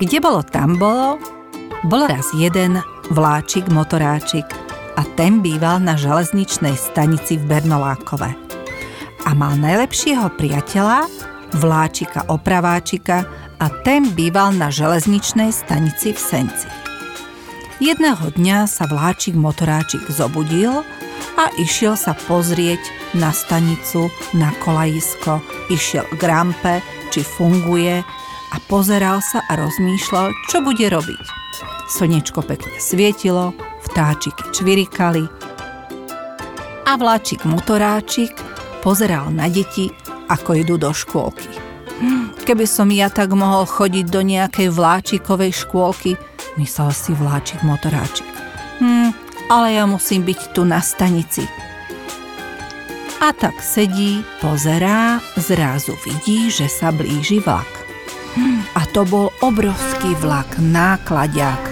Kde bolo, tam bolo. Bol raz jeden vláčik, motoráčik a ten býval na železničnej stanici v Bernolákove. A mal najlepšieho priateľa, vláčika opraváčika a ten býval na železničnej stanici v Senci. Jedného dňa sa vláčik motoráčik zobudil a išiel sa pozrieť na stanicu, na kolajisko, išiel k rampe, či funguje a pozeral sa a rozmýšľal, čo bude robiť. Slnečko pekne svietilo, vtáčiky čvirikali a vláčik motoráčik pozeral na deti, ako idú do škôlky. Keby som ja tak mohol chodiť do nejakej vláčikovej škôlky, myslel si vláčik motoráčik. Hm, ale ja musím byť tu na stanici. A tak sedí, pozerá, zrazu vidí, že sa blíži vlak. To bol obrovský vlak, nákladiak,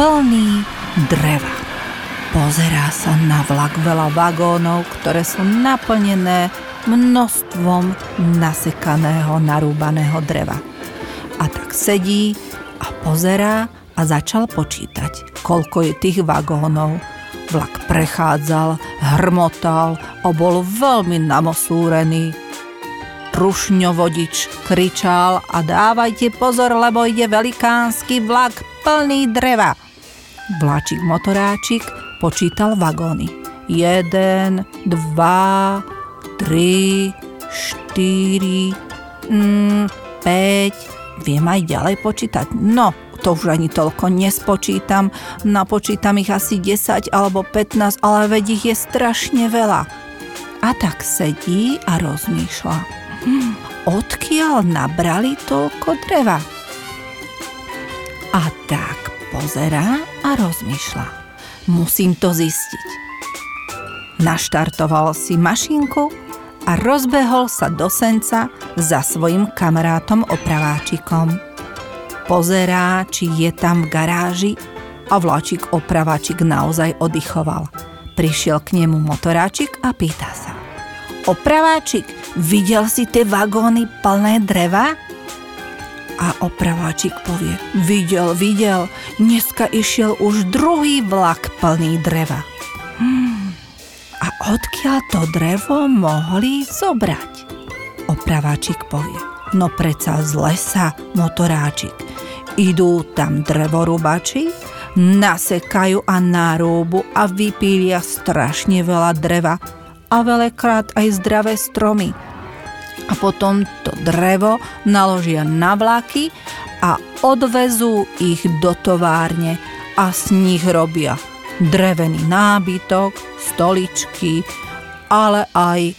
plný dreva. Pozerá sa na vlak veľa vagónov, ktoré sú naplnené množstvom nasekaného, narúbaného dreva. A tak sedí a pozerá a začal počítať, koľko je tých vagónov. Vlak prechádzal, hrmotal a bol veľmi namosúrený. Rušňovodič kričal a dávajte pozor, lebo ide velikánsky vlak plný dreva. Vláčik motoráčik počítal vagóny. Jeden, dva, tri, štyri, mm, päť. Viem aj ďalej počítať. No, to už ani toľko nespočítam, napočítam ich asi 10 alebo 15, ale veď ich je strašne veľa. A tak sedí a rozmýšľa. Odkiaľ nabrali toľko dreva? A tak pozerá a rozmýšľa. Musím to zistiť. Naštartoval si mašinku a rozbehol sa do senca za svojim kamarátom opraváčikom pozerá, či je tam v garáži a vláčik opravačik naozaj oddychoval. Prišiel k nemu motoráčik a pýta sa. Opraváčik, videl si tie vagóny plné dreva? A opraváčik povie, videl, videl, dneska išiel už druhý vlak plný dreva. Hmm, a odkiaľ to drevo mohli zobrať? Opraváčik povie, no preca z lesa, motoráčik. Idú tam drevorubači, nasekajú a narúbu a vypília strašne veľa dreva a veľakrát aj zdravé stromy. A potom to drevo naložia na vlaky a odvezú ich do továrne a z nich robia drevený nábytok, stoličky, ale aj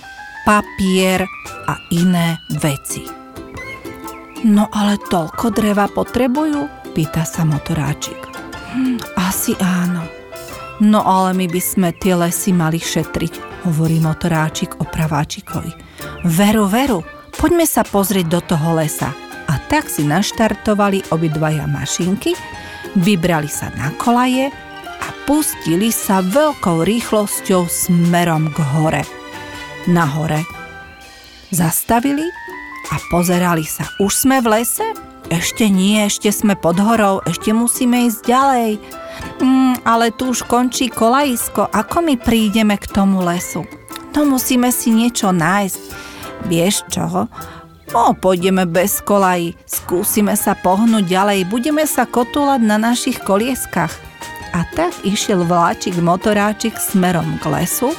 papier a iné veci. No ale toľko dreva potrebujú? Pýta sa motoráčik. Hm, asi áno. No ale my by sme tie lesy mali šetriť, hovorí motoráčik opraváčikovi. Veru, veru, poďme sa pozrieť do toho lesa. A tak si naštartovali obidvaja mašinky, vybrali sa na kolaje a pustili sa veľkou rýchlosťou smerom k hore. Na hore. Zastavili a pozerali sa. Už sme v lese? Ešte nie, ešte sme pod horou, ešte musíme ísť ďalej. Mm, ale tu už končí kolajisko, ako my prídeme k tomu lesu? No musíme si niečo nájsť. Vieš čo? No, pôjdeme bez kolají, skúsime sa pohnúť ďalej, budeme sa kotúľať na našich kolieskách. A tak išiel vláčik motoráčik smerom k lesu,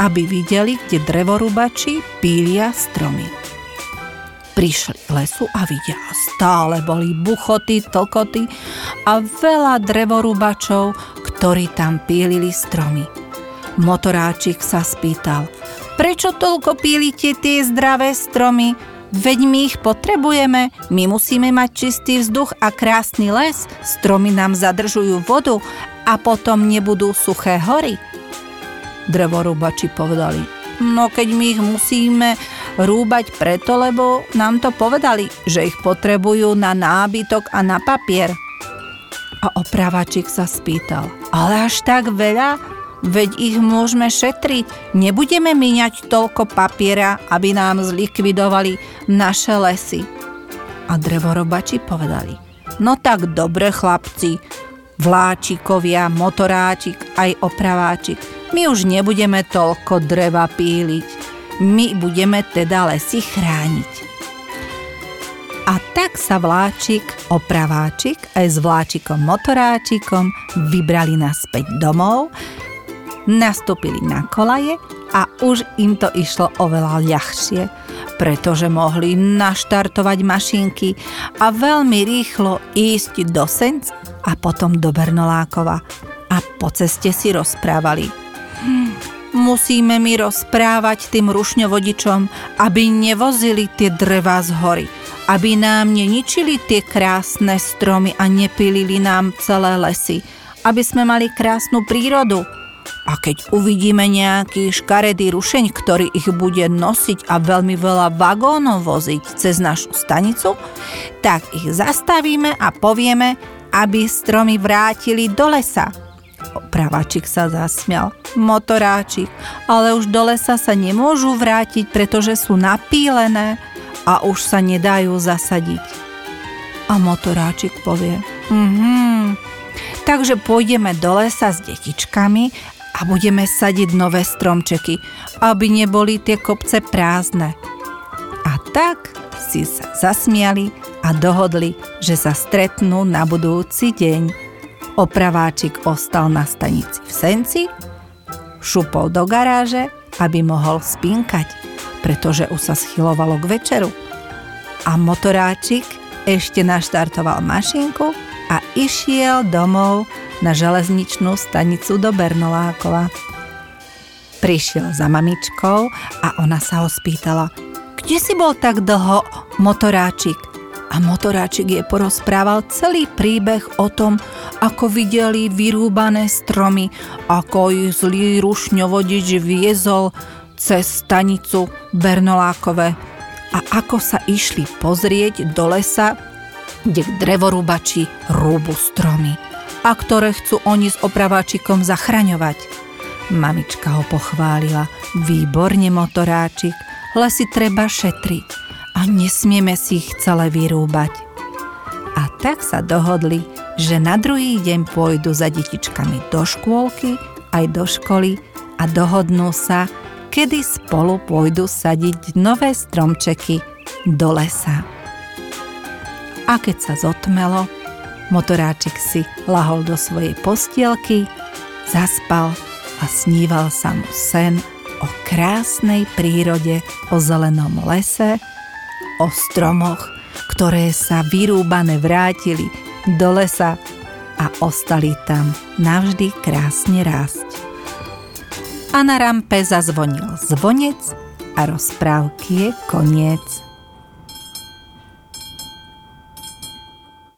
aby videli, kde drevorubači pília stromy prišli k lesu a vidia, stále boli buchoty, tlkoty a veľa drevorúbačov, ktorí tam pílili stromy. Motoráčik sa spýtal, prečo toľko pílite tie zdravé stromy? Veď my ich potrebujeme, my musíme mať čistý vzduch a krásny les, stromy nám zadržujú vodu a potom nebudú suché hory. Drevorúbači povedali, no keď my ich musíme rúbať preto, lebo nám to povedali, že ich potrebujú na nábytok a na papier. A opravačik sa spýtal, ale až tak veľa? Veď ich môžeme šetriť, nebudeme míňať toľko papiera, aby nám zlikvidovali naše lesy. A drevorobači povedali, No tak dobre chlapci, vláčikovia, motoráčik aj opraváčik. My už nebudeme toľko dreva píliť. My budeme teda lesy chrániť. A tak sa vláčik, opraváčik aj s vláčikom motoráčikom vybrali naspäť domov, nastúpili na kolaje a už im to išlo oveľa ľahšie, pretože mohli naštartovať mašinky a veľmi rýchlo ísť do Senc a potom do Bernolákova a po ceste si rozprávali. Hm, musíme mi rozprávať tým rušňovodičom, aby nevozili tie drevá z hory, aby nám neničili tie krásne stromy a nepilili nám celé lesy, aby sme mali krásnu prírodu. A keď uvidíme nejaký škaredý rušeň, ktorý ich bude nosiť a veľmi veľa vagónov voziť cez našu stanicu, tak ich zastavíme a povieme, aby stromy vrátili do lesa. Pravačik sa zasmial. Motoráčik, ale už do lesa sa nemôžu vrátiť, pretože sú napílené a už sa nedajú zasadiť. A motoráčik povie, mhm, takže pôjdeme do lesa s detičkami a budeme sadiť nové stromčeky, aby neboli tie kopce prázdne. A tak si sa zasmiali a dohodli, že sa stretnú na budúci deň. Opraváčik ostal na stanici v Senci, šupol do garáže, aby mohol spinkať, pretože už sa schylovalo k večeru. A motoráčik ešte naštartoval mašinku a išiel domov na železničnú stanicu do Bernolákova. Prišiel za mamičkou a ona sa ho spýtala, kde si bol tak dlho, motoráčik? A motoráčik je porozprával celý príbeh o tom, ako videli vyrúbané stromy, ako ich zlý rušňovodič viezol cez stanicu Bernolákove a ako sa išli pozrieť do lesa, kde drevorúbači rúbu stromy a ktoré chcú oni s opraváčikom zachraňovať. Mamička ho pochválila. Výborne, motoráčik, lesy treba šetriť a nesmieme si ich celé vyrúbať. A tak sa dohodli, že na druhý deň pôjdu za detičkami do škôlky aj do školy a dohodnú sa, kedy spolu pôjdu sadiť nové stromčeky do lesa. A keď sa zotmelo, motoráčik si lahol do svojej postielky, zaspal a sníval sa mu sen o krásnej prírode, o zelenom lese, o stromoch, ktoré sa vyrúbané vrátili do lesa a ostali tam navždy krásne rásť. A na rampe zazvonil zvonec a rozprávky je koniec.